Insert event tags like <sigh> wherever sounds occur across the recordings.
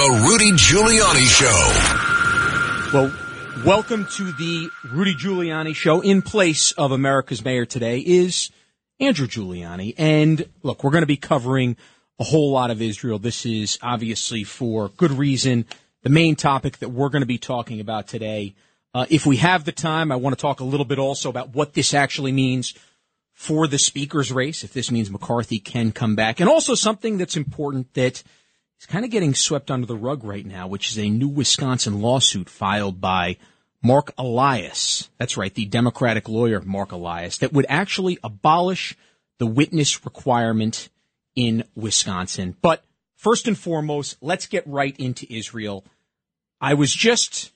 The Rudy Giuliani Show. Well, welcome to the Rudy Giuliani Show. In place of America's mayor today is Andrew Giuliani. And look, we're going to be covering a whole lot of Israel. This is obviously for good reason. The main topic that we're going to be talking about today. Uh, if we have the time, I want to talk a little bit also about what this actually means for the speaker's race, if this means McCarthy can come back, and also something that's important that is kind of getting swept under the rug right now, which is a new Wisconsin lawsuit filed by Mark Elias. That's right, the Democratic lawyer Mark Elias, that would actually abolish the witness requirement in Wisconsin. But first and foremost, let's get right into Israel. I was just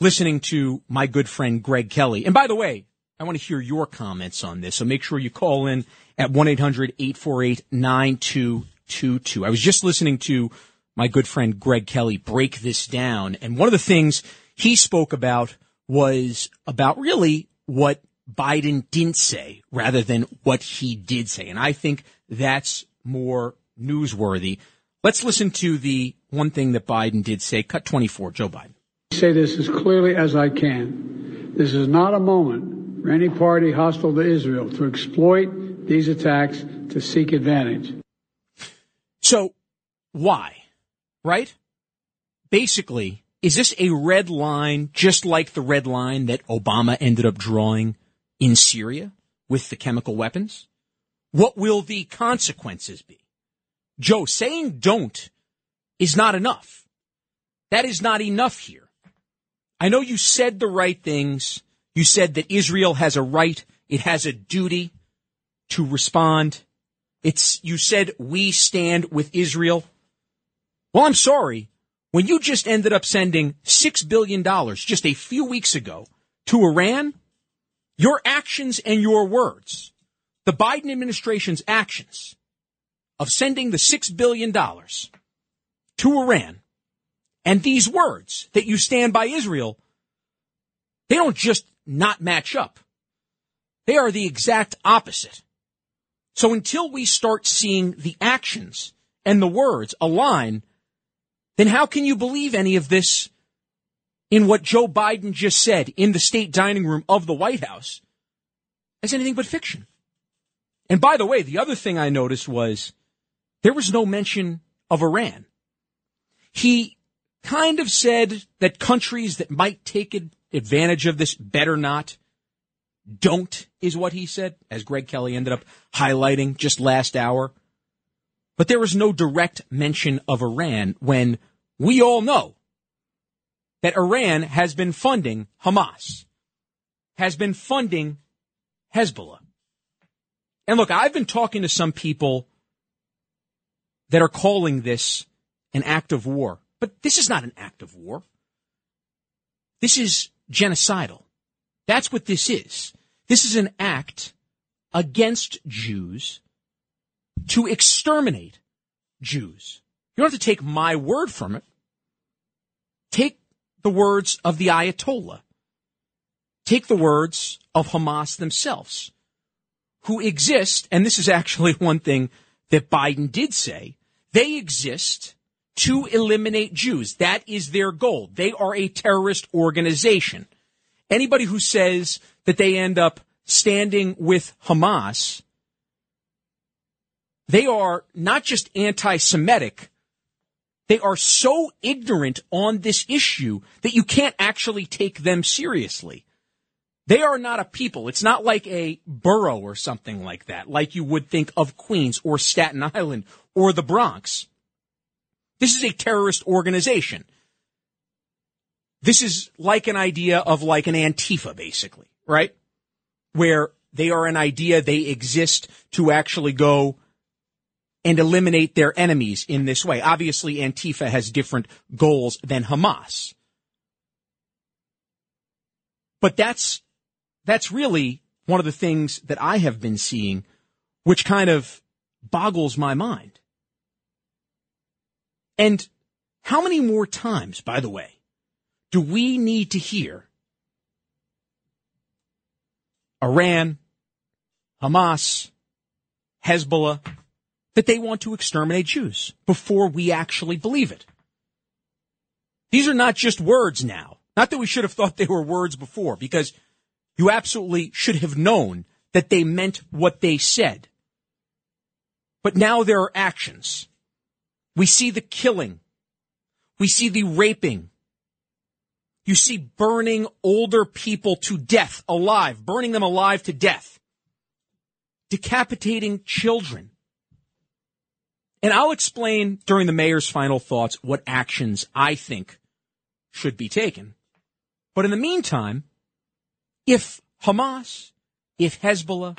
listening to my good friend Greg Kelly. And by the way, I want to hear your comments on this. So make sure you call in at 1-800-848-9222. I was just listening to my good friend Greg Kelly break this down. And one of the things he spoke about was about really what Biden didn't say rather than what he did say. And I think that's more newsworthy. Let's listen to the one thing that Biden did say. Cut 24, Joe Biden. Say this as clearly as I can. This is not a moment for any party hostile to Israel to exploit these attacks to seek advantage. So, why? Right? Basically, is this a red line just like the red line that Obama ended up drawing in Syria with the chemical weapons? What will the consequences be? Joe, saying don't is not enough. That is not enough here. I know you said the right things. You said that Israel has a right, it has a duty to respond. It's, you said we stand with Israel. Well, I'm sorry. When you just ended up sending $6 billion just a few weeks ago to Iran, your actions and your words, the Biden administration's actions of sending the $6 billion to Iran and these words that you stand by Israel, they don't just not match up. They are the exact opposite. So until we start seeing the actions and the words align, then how can you believe any of this in what Joe Biden just said in the state dining room of the White House as anything but fiction? And by the way, the other thing I noticed was there was no mention of Iran. He kind of said that countries that might take advantage of this better not. Don't is what he said, as Greg Kelly ended up highlighting just last hour. But there was no direct mention of Iran when we all know that Iran has been funding Hamas, has been funding Hezbollah. And look, I've been talking to some people that are calling this an act of war. But this is not an act of war. This is genocidal. That's what this is. This is an act against Jews to exterminate Jews. You don't have to take my word from it. Take the words of the Ayatollah. Take the words of Hamas themselves, who exist, and this is actually <laughs> one thing that Biden did say, they exist to eliminate Jews. That is their goal. They are a terrorist organization. Anybody who says that they end up standing with Hamas, they are not just anti-Semitic, they are so ignorant on this issue that you can't actually take them seriously. They are not a people. It's not like a borough or something like that, like you would think of Queens or Staten Island or the Bronx. This is a terrorist organization. This is like an idea of like an Antifa, basically, right? Where they are an idea, they exist to actually go and eliminate their enemies in this way. Obviously, Antifa has different goals than Hamas. But that's, that's really one of the things that I have been seeing, which kind of boggles my mind. And how many more times, by the way, do we need to hear Iran, Hamas, Hezbollah, that they want to exterminate Jews before we actually believe it? These are not just words now. Not that we should have thought they were words before, because you absolutely should have known that they meant what they said. But now there are actions. We see the killing. We see the raping. You see burning older people to death alive, burning them alive to death, decapitating children. And I'll explain during the mayor's final thoughts what actions I think should be taken. But in the meantime, if Hamas, if Hezbollah,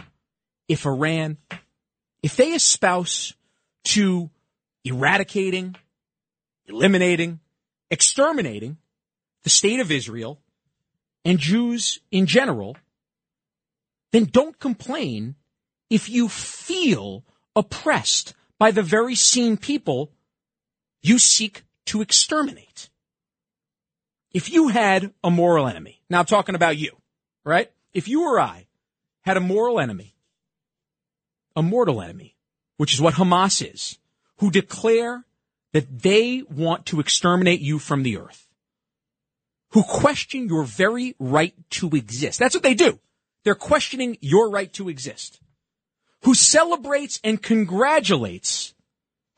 if Iran, if they espouse to eradicating, eliminating, exterminating the state of Israel and Jews in general, then don't complain if you feel oppressed by the very same people you seek to exterminate. If you had a moral enemy, now I'm talking about you, right? If you or I had a moral enemy, a mortal enemy, which is what Hamas is, who declare that they want to exterminate you from the earth, who question your very right to exist. That's what they do. They're questioning your right to exist. Who celebrates and congratulates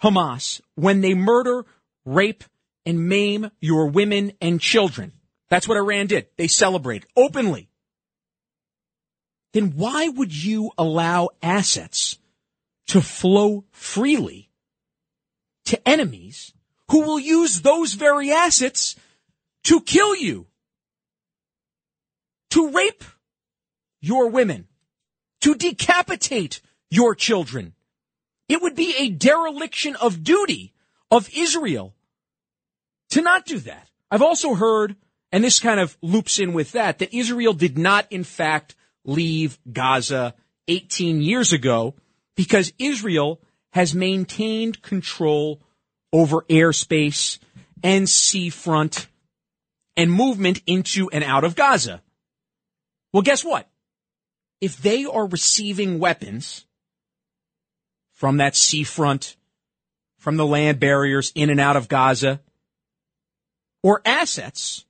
Hamas when they murder, rape, and maim your women and children. That's what Iran did. They celebrate openly. Then why would you allow assets to flow freely to enemies who will use those very assets to kill you, to rape your women, to decapitate your children? It would be a dereliction of duty of Israel to not do that. I've also heard, and this kind of loops in with that, that Israel did not in fact leave Gaza 18 years ago because Israel has maintained control over airspace and seafront and movement into and out of Gaza. Well, guess what? If they are receiving weapons from that seafront, from the land barriers in and out of Gaza, or assets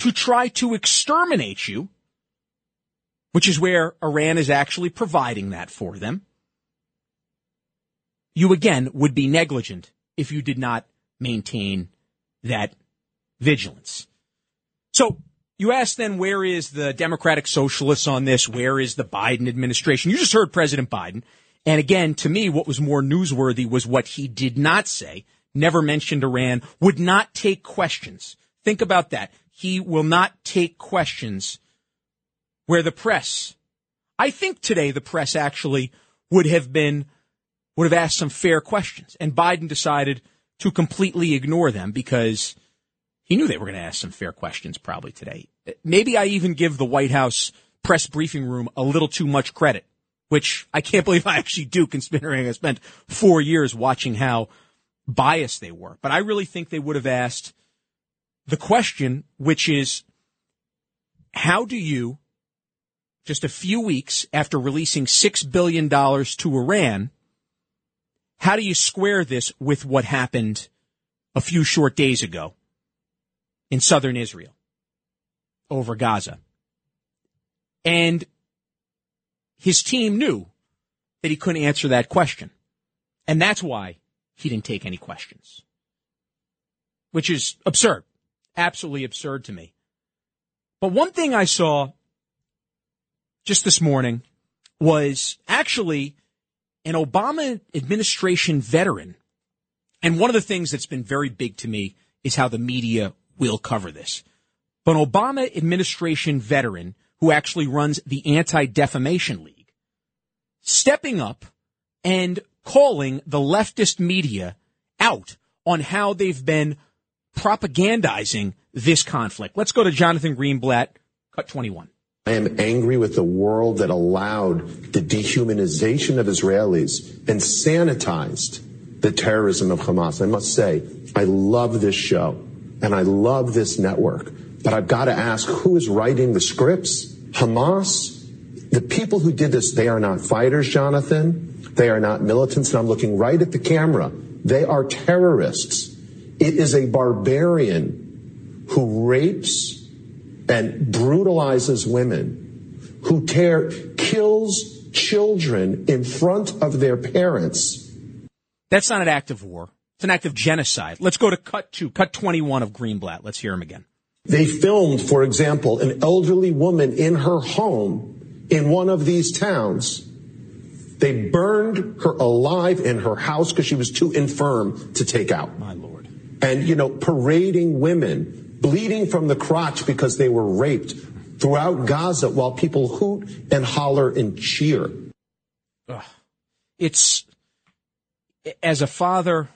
to try to exterminate you, which is where Iran is actually providing that for them, you again would be negligent if you did not maintain that vigilance. So you ask then, where is the Democratic Socialists on this? Where is the Biden administration? You just heard President Biden. And again, to me, what was more newsworthy was what he did not say never mentioned Iran, would not take questions. Think about that. He will not take questions where the press, I think today the press actually would have been, would have asked some fair questions. And Biden decided to completely ignore them because he knew they were going to ask some fair questions probably today. Maybe I even give the White House press briefing room a little too much credit, which I can't believe I actually do considering I spent four years watching how biased they were. But I really think they would have asked the question, which is, how do you, just a few weeks after releasing $6 billion to Iran, how do you square this with what happened a few short days ago in southern Israel over Gaza? And his team knew that he couldn't answer that question. And that's why he didn't take any questions, which is absurd, absolutely absurd to me. But one thing I saw just this morning was actually an Obama administration veteran. And one of the things that's been very big to me is how the media will cover this. But an Obama administration veteran who actually runs the Anti Defamation League stepping up and calling the leftist media out on how they've been propagandizing this conflict. Let's go to Jonathan Greenblatt, cut 21. I am angry with the world that allowed the dehumanization of Israelis and sanitized the terrorism of Hamas. I must say, I love this show and I love this network, but I've got to ask who is writing the scripts? Hamas? The people who did this, they are not fighters, Jonathan. They are not militants, and I'm looking right at the camera. They are terrorists. It is a barbarian who rapes and brutalizes women, who tear, kills children in front of their parents. That's not an act of war. It's an act of genocide. Let's go to cut two, cut 21 of Greenblatt. Let's hear him again. They filmed, for example, an elderly woman in her home in one of these towns. They burned her alive in her house because she was too infirm to take out. My Lord. And, you know, parading women, bleeding from the crotch because they were raped throughout Gaza while people hoot and holler and cheer. Ugh. It's, as a father,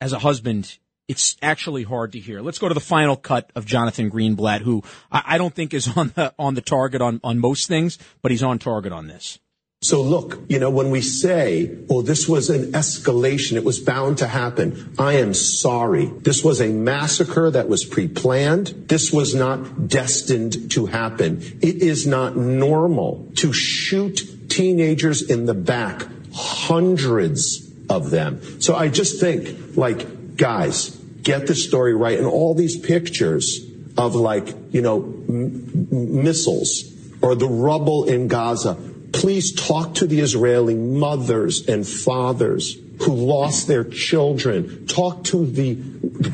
as a husband, it's actually hard to hear. Let's go to the final cut of Jonathan Greenblatt, who I, don't think is on the on the target on, on most things, but he's on target on this. So look, you know, when we say, oh, this was an escalation, it was bound to happen, I am sorry. This was a massacre that was pre-planned. This was not destined to happen. It is not normal to shoot teenagers in the back, hundreds of them. So I just think, like, guys, get the story right. And all these pictures of like, you know, m- missiles or the rubble in Gaza, please talk to the Israeli mothers and fathers who lost their children. Talk to the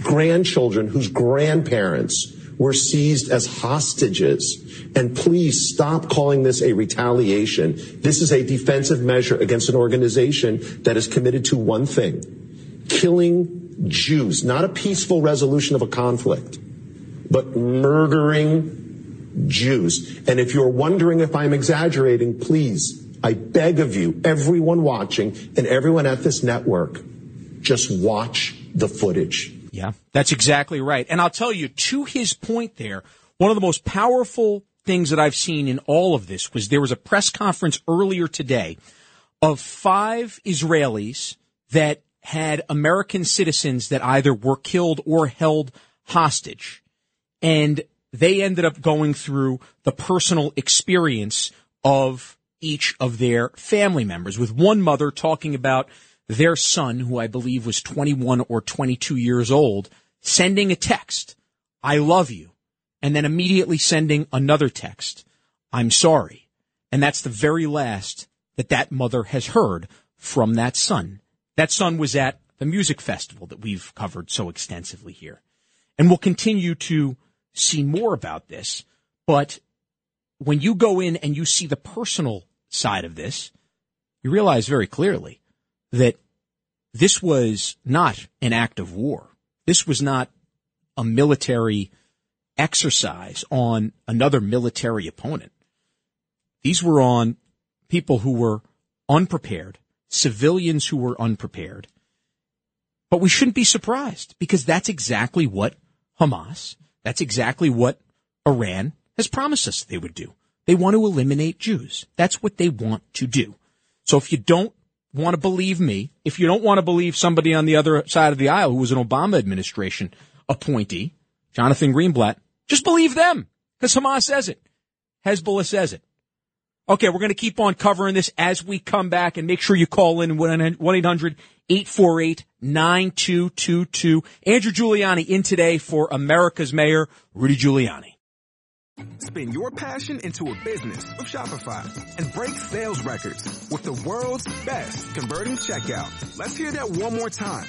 grandchildren whose grandparents were seized as hostages. And please stop calling this a retaliation. This is a defensive measure against an organization that is committed to one thing, killing Jews, not a peaceful resolution of a conflict, but murdering Jews. And if you're wondering if I'm exaggerating, please, I beg of you, everyone watching and everyone at this network, just watch the footage. Yeah, that's exactly right. And I'll tell you, to his point there, one of the most powerful things that I've seen in all of this was there was a press conference earlier today of five Israelis that had American citizens that either were killed or held hostage. And they ended up going through the personal experience of each of their family members with one mother talking about their son, who I believe was 21 or 22 years old, sending a text, I love you, and then immediately sending another text, I'm sorry. And that's the very last that that mother has heard from that son. That son was at the music festival that we've covered so extensively here. And we'll continue to see more about this. But when you go in and you see the personal side of this, you realize very clearly that this was not an act of war. This was not a military exercise on another military opponent. These were on people who were unprepared, civilians who were unprepared. But we shouldn't be surprised because that's exactly what Hamas, that's exactly what Iran has promised us they would do. They want to eliminate Jews. That's what they want to do. So if you don't want to believe me, if you don't want to believe somebody on the other side of the aisle who was an Obama administration appointee, Jonathan Greenblatt, just believe them because Hamas says it. Hezbollah says it. Okay, we're going to keep on covering this as we come back and make sure you call in 1-800-848-9222. Andrew Giuliani in today for America's Mayor, Rudy Giuliani. Spin your passion into a business with Shopify and break sales records with the world's best converting checkout. Let's hear that one more time.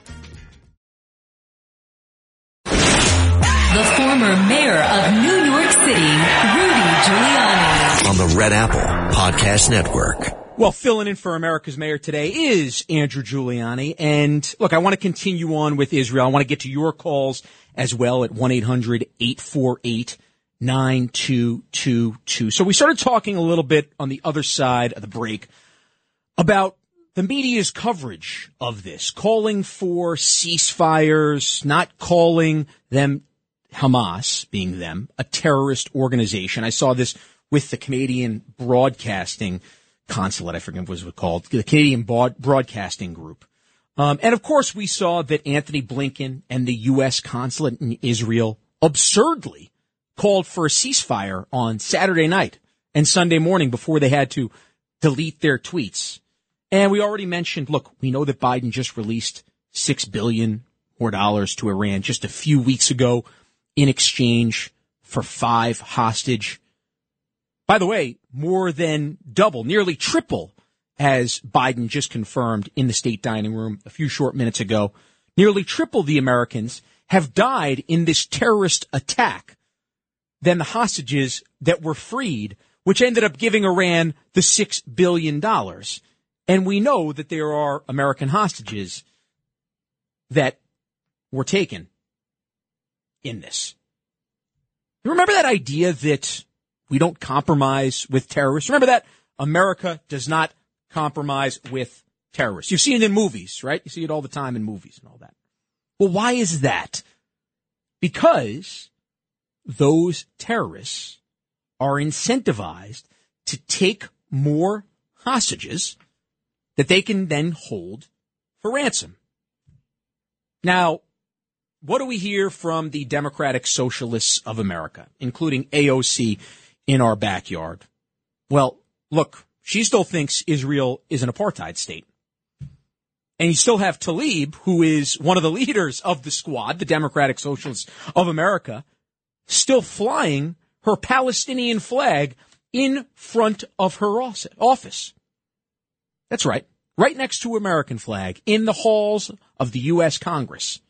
Former mayor of New York City, Rudy Giuliani. On the Red Apple Podcast Network. Well, filling in for America's mayor today is Andrew Giuliani. And look, I want to continue on with Israel. I want to get to your calls as well at 1-800-848-9222. So we started talking a little bit on the other side of the break about the media's coverage of this, calling for ceasefires, not calling them Hamas, being them, a terrorist organization. I saw this with the Canadian Broadcasting consulate, I forget what it was called, the Canadian Broadcasting Group. Um, and of course, we saw that Antony Blinken and the U.S. consulate in Israel absurdly called for a ceasefire on Saturday night and Sunday morning before they had to delete their tweets. And we already mentioned, look, we know that Biden just released six billion more dollars to Iran just a few weeks ago in exchange for five hostage by the way, more than double, nearly triple, as Biden just confirmed in the state dining room a few short minutes ago. Nearly triple the Americans have died in this terrorist attack than the hostages that were freed, which ended up giving Iran the six billion dollars. And we know that there are American hostages that were taken in this. You remember that idea that we don't compromise with terrorists. Remember that? America does not compromise with terrorists. You've seen it in movies, right? You see it all the time in movies and all that. Well, why is that? Because those terrorists are incentivized to take more hostages that they can then hold for ransom. Now, what do we hear from the Democratic Socialists of America, including AOC in our backyard. Well, look, she still thinks Israel is an apartheid state. And you still have Tlaib, who is one of the <laughs> leaders of the squad, the Democratic Socialists of America, still flying her Palestinian flag in front of her office. That's right. Right next to American flag in the halls of the U.S. Congress.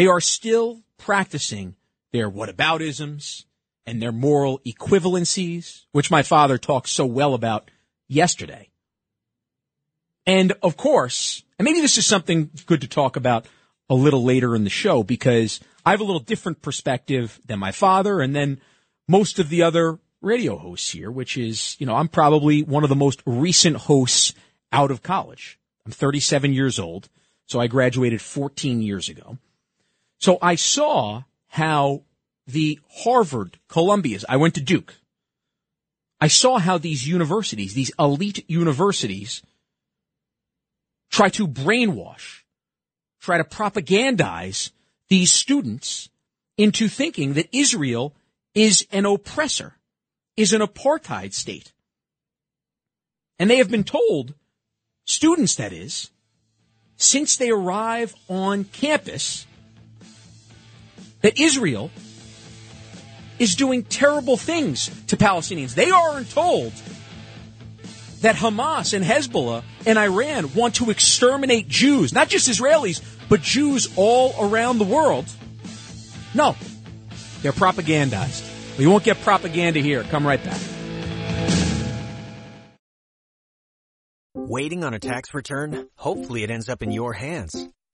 They are still practicing their whataboutisms, and their moral equivalencies, which my father talked so well about yesterday. And of course, and maybe this is something good to talk about a little later in the show because I have a little different perspective than my father and then most of the other radio hosts here, which is, you know, I'm probably one of the most recent hosts out of college. I'm 37 years old, so I graduated 14 years ago. So I saw how the Harvard, Columbia's. I went to Duke. I saw how these universities, these elite universities, try to brainwash, try to propagandize these students into thinking that Israel is an oppressor, is an apartheid state. And they have been told, students that is, since they arrive on campus, that Israel is doing terrible things to Palestinians. They aren't told that Hamas and Hezbollah and Iran want to exterminate Jews, not just Israelis, but Jews all around the world. No, they're propagandized. We won't get propaganda here. Come right back. Waiting on a tax return? Hopefully, it ends up in your hands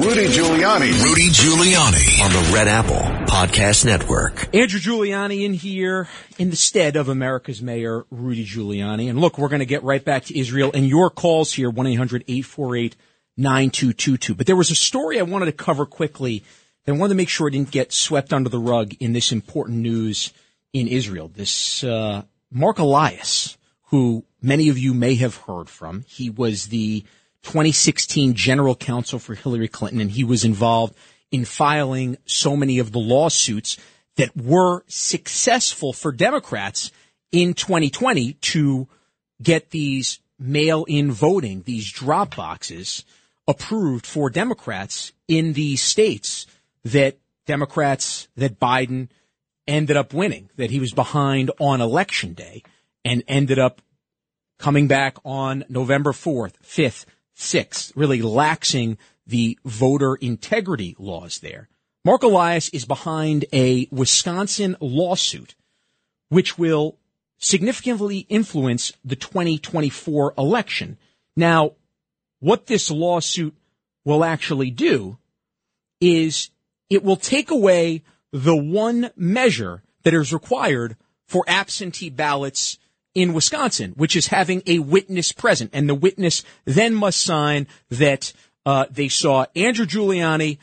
Rudy Giuliani. Rudy Giuliani on the Red Apple Podcast Network. Andrew Giuliani in here in the stead of America's Mayor Rudy Giuliani. And look, we're going to get right back to Israel and your calls here, 1-800-848-9222. But there was a story I wanted to cover quickly that I wanted to make sure it didn't get swept under the rug in this important news in Israel. This, uh, Mark Elias, who many of you may have heard from. He was the 2016 general counsel for Hillary Clinton, and he was involved in filing so many of the lawsuits that were successful for Democrats in 2020 to get these mail-in voting, these drop boxes approved for Democrats in the states that Democrats, that Biden ended up winning, that he was behind on election day and ended up coming back on November 4th, 5th, 6th, really laxing the voter integrity laws there. Mark Elias is behind a Wisconsin lawsuit, which will significantly influence the 2024 election. Now, what this lawsuit will actually do is it will take away the one measure that is required for absentee ballots in Wisconsin, which is having a witness present. And the witness then must sign that uh, they saw Andrew Giuliani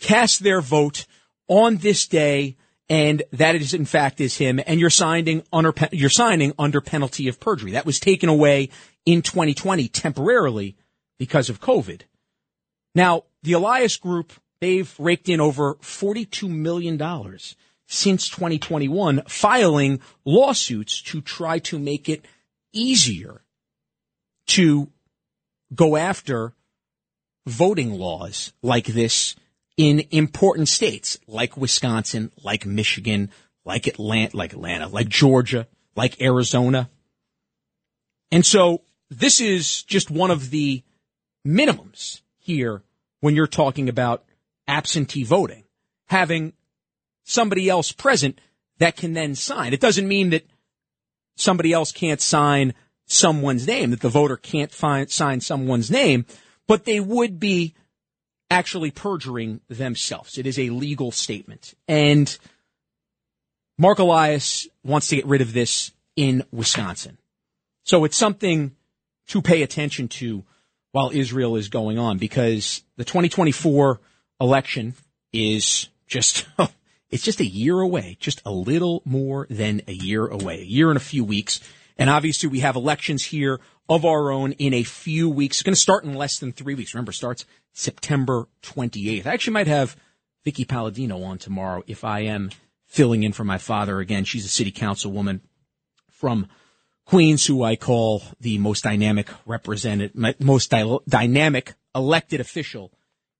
cast their vote on this day and that is in fact is him. And you're signing under you're signing under penalty of perjury. That was taken away in 2020 temporarily because of covid. Now the elias group they've raked in over 42 million dollars since 2021 filing lawsuits to try to make it easier to go after voting laws like this in important states like Wisconsin, like Michigan, like Atlanta, like Atlanta, like Georgia, like Arizona. And so this is just one of the minimums here when you're talking about absentee voting, having somebody else present that can then sign. It doesn't mean that somebody else can't sign someone's name, that the voter can't find, sign someone's name, but they would be actually perjuring themselves. It is a legal statement. And Mark Elias wants to get rid of this in Wisconsin. So it's something to pay attention to while Israel is going on because the 2024 election is just, <laughs> it's just a year away, just a little more than a year away, a year and a few weeks. And obviously we have elections here of our own in a few weeks. It's going to start in less than three weeks. Remember, starts September 28th. I actually might have Vickie Paladino on tomorrow if I am filling in for my father again. She's a city councilwoman from Queens, who I call the most dynamic represented, most dy- dynamic elected official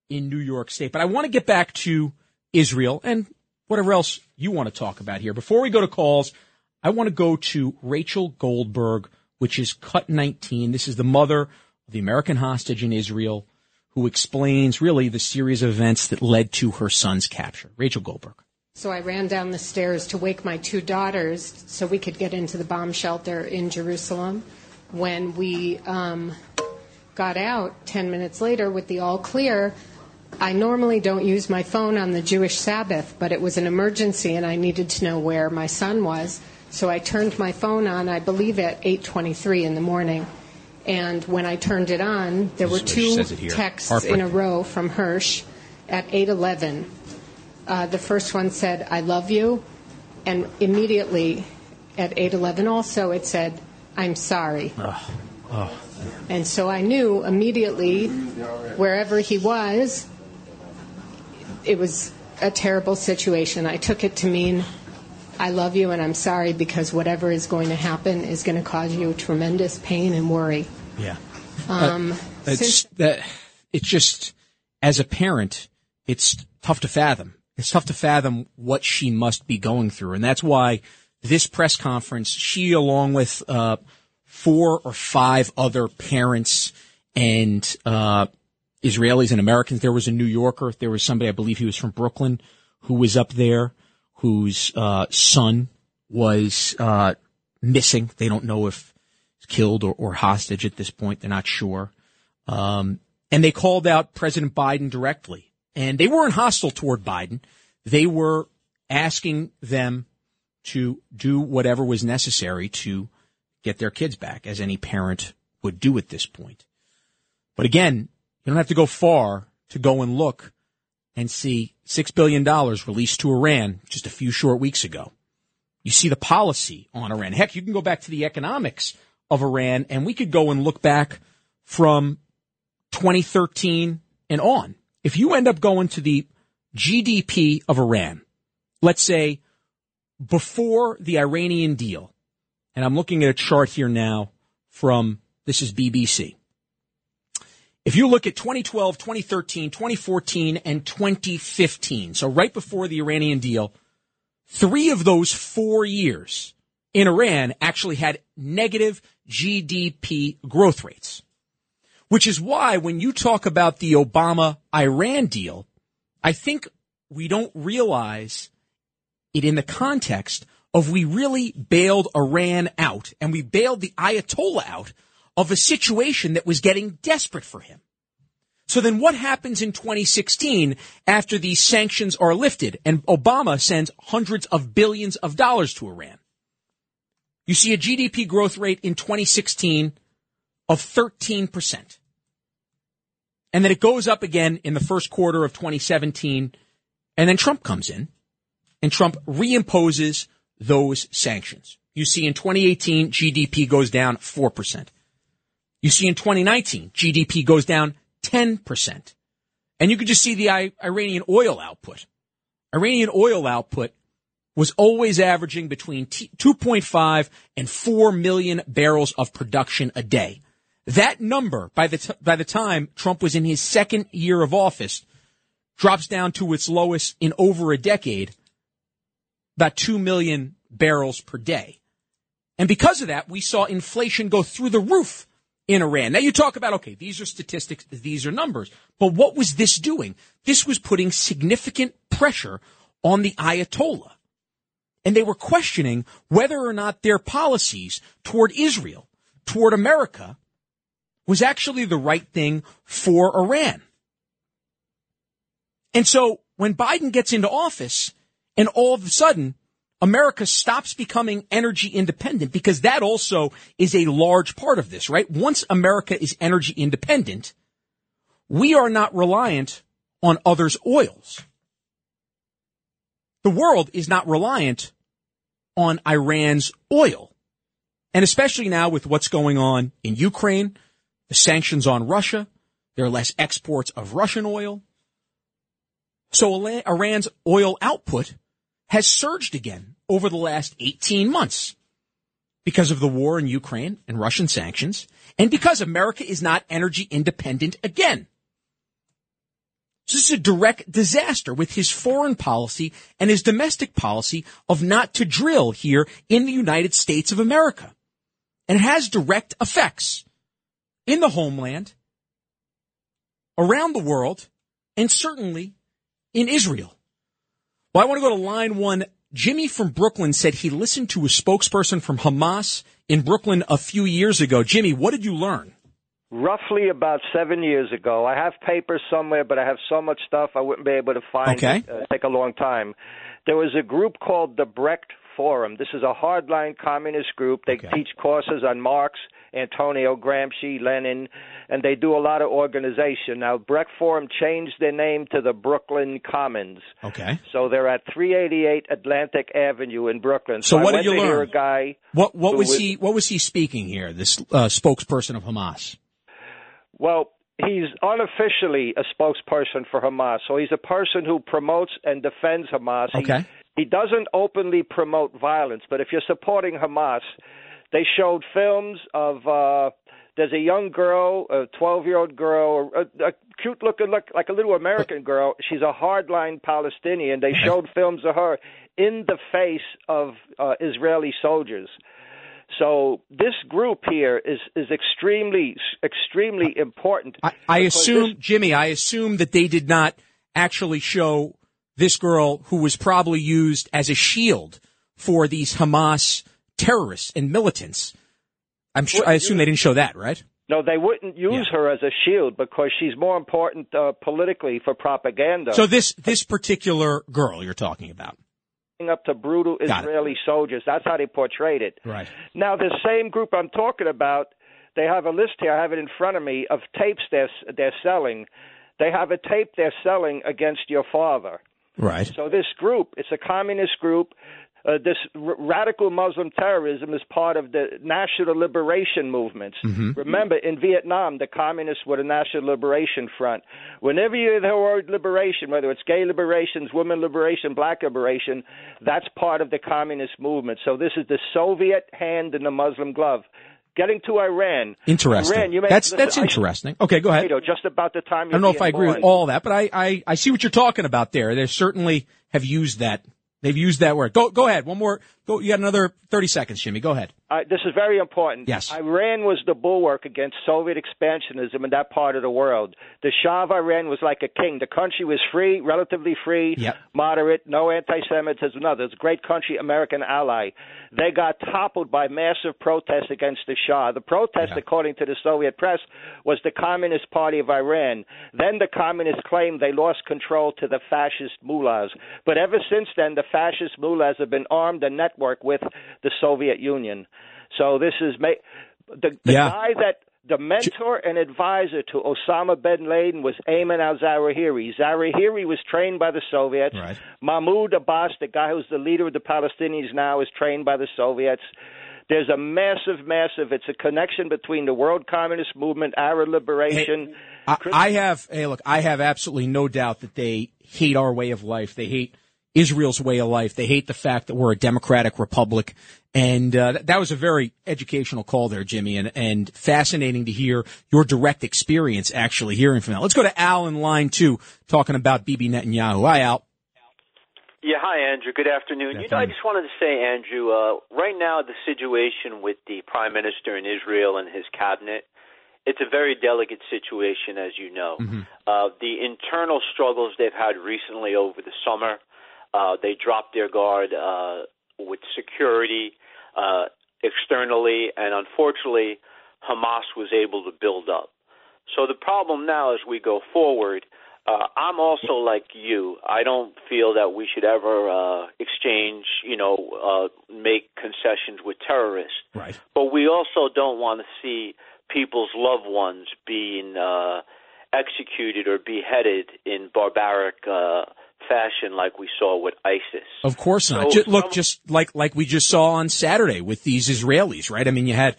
in New York State. But I want to get back to Israel and whatever else you want to talk about here. Before we go to calls, I want to go to Rachel Goldberg, which is Cut 19. This is the mother of the American hostage in Israel who explains really the series of events that led to her son's capture. Rachel Goldberg. So I ran down the stairs to wake my two daughters so we could get into the bomb shelter in Jerusalem. When we um, got out 10 minutes later with the all clear, I normally don't use my phone on the Jewish Sabbath, but it was an emergency and I needed to know where my son was. So I turned my phone on, I believe at 8:23 in the morning. And when I turned it on, there were two texts in a row from Hersh at 8:11. Uh, the first one said, "I love you," and immediately at 8:11 also it said, "I'm sorry." Oh. Oh. And so I knew immediately, wherever he was, it was a terrible situation. I took it to mean I love you and I'm sorry because whatever is going to happen is going to cause you tremendous pain and worry. Yeah. Um, uh, it's since- that it's just as a parent, it's tough to fathom. It's tough to fathom what she must be going through, and that's why this press conference, she along with uh, four or five other parents and uh, Israelis and Americans. There was a New Yorker. There was somebody, I believe he was from Brooklyn, who was up there whose uh, son was uh, missing. They don't know if killed or, or, hostage at this point. They're not sure. Um, and they called out President Biden directly. And they weren't hostile toward Biden. They were asking them to do whatever was necessary to get their kids back, as any parent would do at this point. But again, you don't have to go far to go and look and see $6 billion released to Iran just a few short weeks ago. You see the policy on Iran. Heck, you can go back to the economics of Iran and we could go and look back from 2013 and on. If you end up going to the GDP of Iran, let's say before the Iranian deal, and I'm looking at a chart here now from This is BBC. If you look at 2012, 2013, 2014, and 2015, so right before the Iranian deal, three of those four years in Iran actually had negative GDP growth rates. Which is why when you talk about the Obama Iran deal, I think we don't realize it in the context of we really bailed Iran out and we bailed the Ayatollah out of a situation that was getting desperate for him. So then what happens in 2016 after these sanctions are lifted and Obama sends hundreds of billions of dollars to Iran? You see a GDP growth rate in 2016 of 13%. And then it goes up again in the first quarter of 2017. And then Trump comes in and Trump reimposes those sanctions. You see in 2018, GDP goes down 4%. You see in 2019, GDP goes down 10%. And you can just see the Iranian oil output. Iranian oil output was always averaging between 2.5 and 4 million barrels of production a day. That number, by the, t- by the time Trump was in his second year of office, drops down to its lowest in over a decade, about 2 million barrels per day. And because of that, we saw inflation go through the roof in Iran. Now you talk about, okay, these are statistics, these are numbers, but what was this doing? This was putting significant pressure on the Ayatollah. And they were questioning whether or not their policies toward Israel, toward America, was actually the right thing for Iran. And so when Biden gets into office and all of a sudden America stops becoming energy independent because that also is a large part of this, right? Once America is energy independent, we are not reliant on others' oils. The world is not reliant on Iran's oil. And especially now with what's going on in Ukraine, the sanctions on Russia, there are less exports of Russian oil. So Iran's oil output has surged again over the last 18 months because of the war in Ukraine and Russian sanctions, and because America is not energy independent again. This is a direct disaster with his foreign policy and his domestic policy of not to drill here in the United States of America. And it has direct effects in the homeland, around the world, and certainly in Israel. Well, I want to go to line one. Jimmy from Brooklyn said he listened to a spokesperson from Hamas in Brooklyn a few years ago. Jimmy, what did you learn? Roughly about seven years ago. I have papers somewhere, but I have so much stuff I wouldn't be able to find okay. it. Uh, take a long time. There was a group called the Brecht Forum. This is a hardline communist group. They okay. teach courses on Marx, Antonio Gramsci, Lenin, and they do a lot of organization. Now, Brecht Forum changed their name to the Brooklyn Commons. Okay. So they're at 388 Atlantic Avenue in Brooklyn. So, so what did you learn? a guy. What what was, was he what was he speaking here? This uh, spokesperson of Hamas. Well, he's unofficially a spokesperson for Hamas. So he's a person who promotes and defends Hamas. Okay. He, he doesn't openly promote violence, but if you're supporting Hamas, they showed films of uh there's a young girl, a 12 year old girl, a, a cute looking, look like a little American girl. She's a hardline Palestinian. They <laughs> showed films of her in the face of uh, Israeli soldiers. So this group here is is extremely extremely important. I, I assume, this, Jimmy, I assume that they did not actually show this girl who was probably used as a shield for these Hamas terrorists and militants. I'm sure. I assume they didn't show that, right? No, they wouldn't use yeah. her as a shield because she's more important uh, politically for propaganda. So this this particular girl you're talking about up to brutal Israeli soldiers. That's how they portrayed it. Right. Now, the same group I'm talking about, they have a list here. I have it in front of me of tapes they're they're selling. They have a tape they're selling against your father. Right. So this group, it's a communist group. Uh, this r- radical Muslim terrorism is part of the national liberation movements. Mm-hmm. Remember, in Vietnam, the communists were the National Liberation Front. Whenever you hear the word liberation, whether it's gay liberation, women liberation, black liberation, that's part of the communist movement. So this is the Soviet hand in the Muslim glove. getting to Iran. Interesting. Iran, you may, that's listen, that's interesting. okay, go ahead. Just about the time. I don't know if I agree with all that, but I, I, I see what you're talking about there. They certainly have used that. They've used that word. Go go ahead. One more. Go. You got another 30 seconds, Jimmy. Go ahead. Uh, this is very important. Yes. Iran was the bulwark against Soviet expansionism in that part of the world. The Shah of Iran was like a king. The country was free, relatively free, Yep. moderate, no anti-Semitism. No, there's a great country, American ally. They got toppled by massive protests against the Shah. The protest, according to the Soviet press, was the Communist Party of Iran. Then the communists claimed they lost control to the fascist mullahs. But ever since then, the fascist mullahs have been armed and networked with the Soviet Union. So this is ma- the, the Yeah. guy that the mentor and advisor to Osama bin Laden was Ayman al Zawahiri. Zawahiri was trained by the Soviets. Right. Mahmoud Abbas, the guy who's the leader of the Palestinians now, is trained by the Soviets. There's a massive, massive. It's a connection between the World Communist Movement, Arab liberation. I, I have, hey, look, I have absolutely no doubt that they hate our way of life. They hate Israel's way of life. They hate the fact that we're a democratic republic. And uh, that- was a very educational call there, Jimmy, and, and fascinating to hear your direct experience actually hearing from that. Let's go to Al in line two, talking about Bibi Netanyahu. Hi, Al. Yeah, hi, Andrew. Good afternoon. You know, I just wanted to say, Andrew, uh, right now the situation with the prime minister in Israel and his cabinet, it's a very delicate situation, as you know. Uh, the internal struggles they've had recently over the summer, uh, they dropped their guard uh, with security uh, externally, and unfortunately, Hamas was able to build up. So the problem now as we go forward, uh, I'm also like you. I don't feel that we should ever uh, exchange, you know, uh, make concessions with terrorists. Right. But we also don't want to see people's loved ones being uh, executed or beheaded in barbaric uh, fashion like we saw with ISIS. Of course not. So Ju- look, some- just like like we just saw on Saturday with these Israelis, right? I mean, you had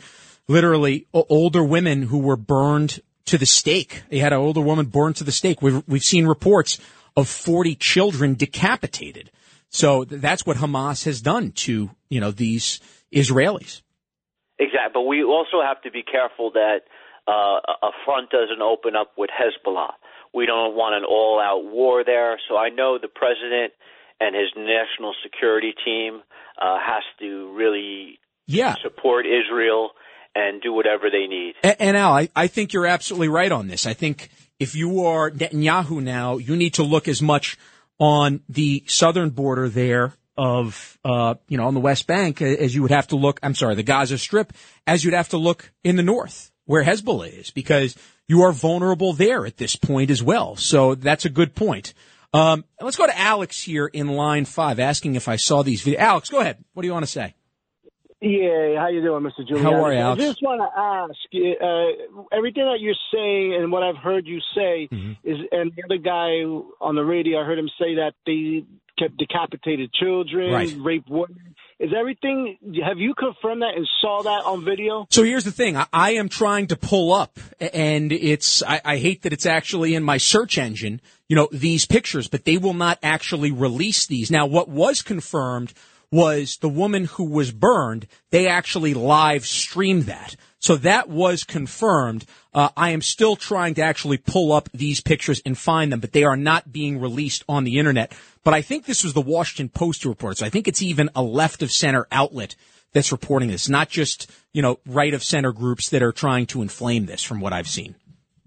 literally older women who were burned to the stake. You had an older woman burned to the stake. We've we've seen reports of 40 children decapitated. So that's what Hamas has done to you know these Israelis. Exactly, but we also have to be careful that uh, a front doesn't open up with Hezbollah. We don't want an all-out war there. So I know the president and his national security team uh, has to really Yeah. support Israel and do whatever they need. And, and Al, I, I think you're absolutely right on this. I think if you are Netanyahu now, you need to look as much on the southern border there of, uh, you know, on the West Bank as you would have to look, I'm sorry, the Gaza Strip, as you'd have to look in the north where Hezbollah is because you are vulnerable there at this point as well. So that's a good point. Um, let's go to Alex here in line five asking if I saw these videos. Alex, go ahead. What do you want to say? Yeah, how you doing, Mr. Giuliani? How are you, Alex? I just want to ask, uh, everything that you're saying and what I've heard you say Mm-hmm. is, and the other guy on the radio, I heard him say that they kept decapitated children, Right. raped women. Is everything? Have you confirmed that and saw that on video? So here's the thing. I, I am trying to pull up and it's, I, I hate that it's actually in my search engine, you know, these pictures, but they will not actually release these. Now, what was confirmed was the woman who was burned, they actually live streamed that. So that was confirmed. Uh, I am still trying to actually pull up these pictures and find them, but they are not being released on the internet. But I think this was the Washington Post report. So I think it's even a left of center outlet that's reporting this, not just, you know, right of center groups that are trying to inflame this from what I've seen.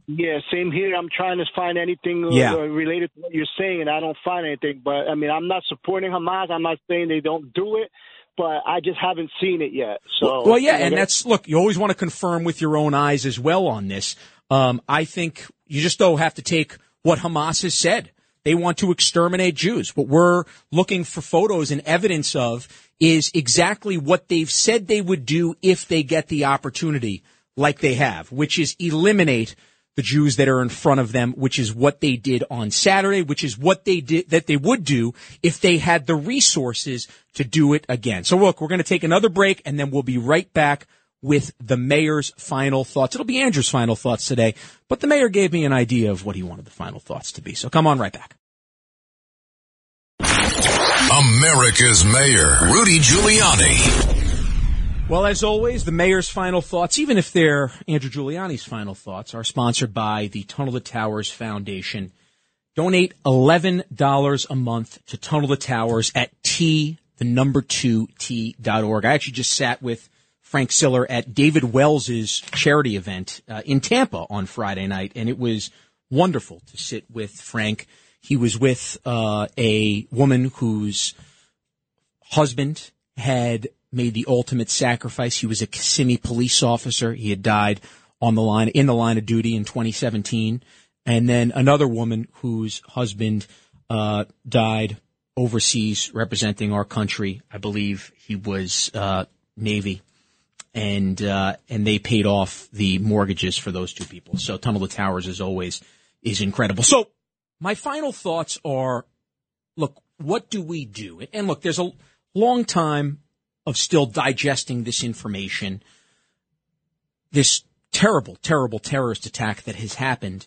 Yeah, same here. I'm trying to find anything uh, Yeah. related to what you're saying, and I don't find anything. But I mean, I'm not supporting Hamas. I'm not saying they don't do it, but I just haven't seen it yet. So, well, yeah, and that's look. You always want to confirm with your own eyes as well on this. Um, I think you just don't have to take what Hamas has said. They want to exterminate Jews. What we're looking for photos and evidence of is exactly what they've said they would do if they get the opportunity, like they have, which is eliminate the Jews that are in front of them, which is what they did on Saturday, which is what they did, that they would do if they had the resources to do it again. So look, we're going to take another break and then we'll be right back with the mayor's final thoughts. It'll be Andrew's final thoughts today, but the mayor gave me an idea of what he wanted the final thoughts to be. So come on right back. America's Mayor, Rudy Giuliani. Well, as always, the mayor's final thoughts, even if they're Andrew Giuliani's final thoughts, are sponsored by the Tunnel to Towers Foundation. Donate $11 a month to Tunnel to Towers at T, the number two T dot org. I actually just sat with Frank Siller at David Wells's charity event uh, in Tampa on Friday night, and it was wonderful to sit with Frank. He was with uh, a woman whose husband had made the ultimate sacrifice. He was a Kissimmee police officer. He had died on the line, in the line of duty in 2017. And then another woman whose husband, uh, died overseas representing our country. I believe he was, uh, Navy. And, uh, and they paid off the mortgages for those two people. So Tunnel to Towers, as always, is incredible. So my final thoughts are, look, what do we do? And look, there's a long time of still digesting this information, this terrible, terrible terrorist attack that has happened.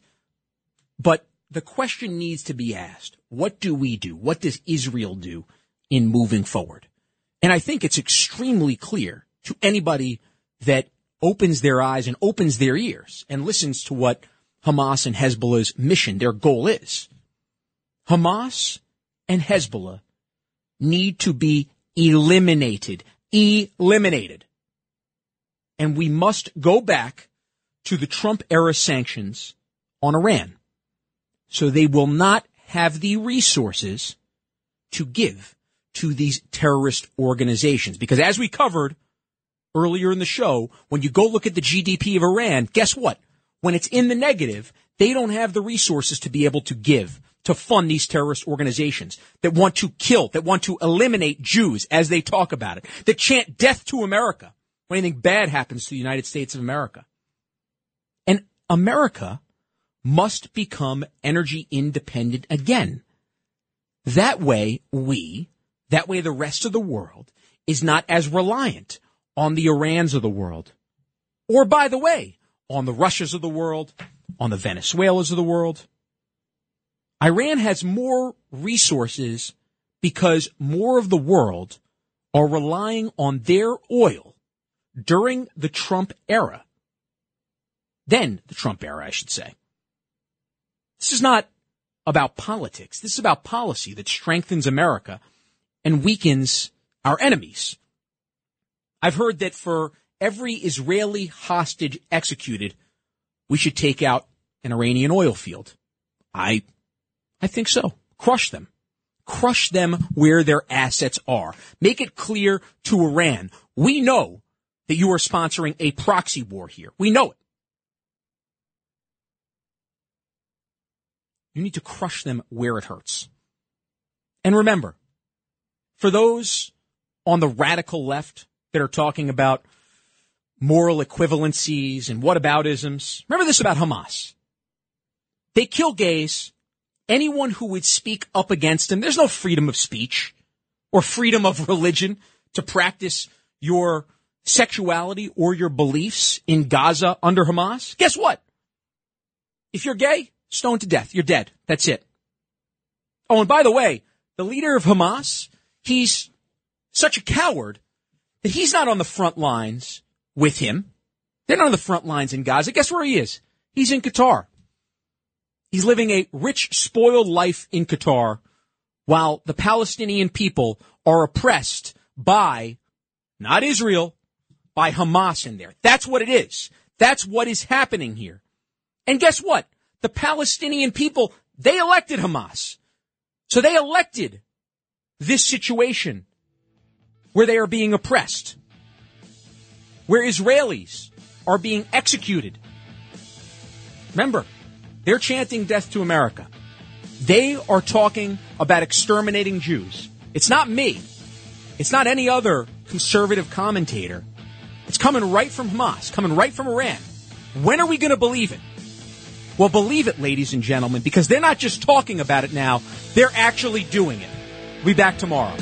But the question needs to be asked. What do we do? What does Israel do in moving forward? And I think it's extremely clear to anybody that opens their eyes and opens their ears and listens to what Hamas and Hezbollah's mission, their goal is. Hamas and Hezbollah need to be eliminated. Eliminated. And we must go back to the Trump era sanctions on Iran. So they will not have the resources to give to these terrorist organizations. Because as we covered earlier in the show, when you go look at the GDP of Iran, guess what? When it's in the negative, they don't have the resources to be able to give to fund these terrorist organizations that want to kill, that want to eliminate Jews as they talk about it, that chant death to America when anything bad happens to the United States of America. And America must become energy independent again. That way we, that way the rest of the world is not as reliant on the Irans of the world. Or by the way, on the Russias of the world, on the Venezuelas of the world, Iran has more resources because more of the world are relying on their oil during the Trump era than the Trump era, I should say. This is not about politics. This is about policy that strengthens America and weakens our enemies. I've heard that for every Israeli hostage executed, we should take out an Iranian oil field. I I think so. Crush them. Crush them where their assets are. Make it clear to Iran. We know that you are sponsoring a proxy war here. We know it. You need to crush them where it hurts. And remember, for those on the radical left that are talking about moral equivalencies and whataboutisms, remember this about Hamas. They kill gays anyone who would speak up against them. there's no freedom of speech or freedom of religion to practice your sexuality or your beliefs in Gaza under Hamas. Guess what? If you're gay, stoned to death. You're dead. That's it. Oh, and by the way, the leader of Hamas, he's such a coward that he's not on the front lines with him. They're not on the front lines in Gaza. Guess where he is? He's in Qatar. He's living a rich, spoiled life in Qatar while the Palestinian people are oppressed by not Israel, by Hamas in there. That's what it is. That's what is happening here. And guess what? The Palestinian people, they elected Hamas. So they elected this situation where they are being oppressed, where Israelis are being executed. Remember, they're chanting death to America. They are talking about exterminating Jews. It's not me. It's not any other conservative commentator. It's coming right from Hamas, coming right from Iran. When are we going to believe it? Well, believe it, ladies and gentlemen, because they're not just talking about it now, they're actually doing it. We'll be back tomorrow.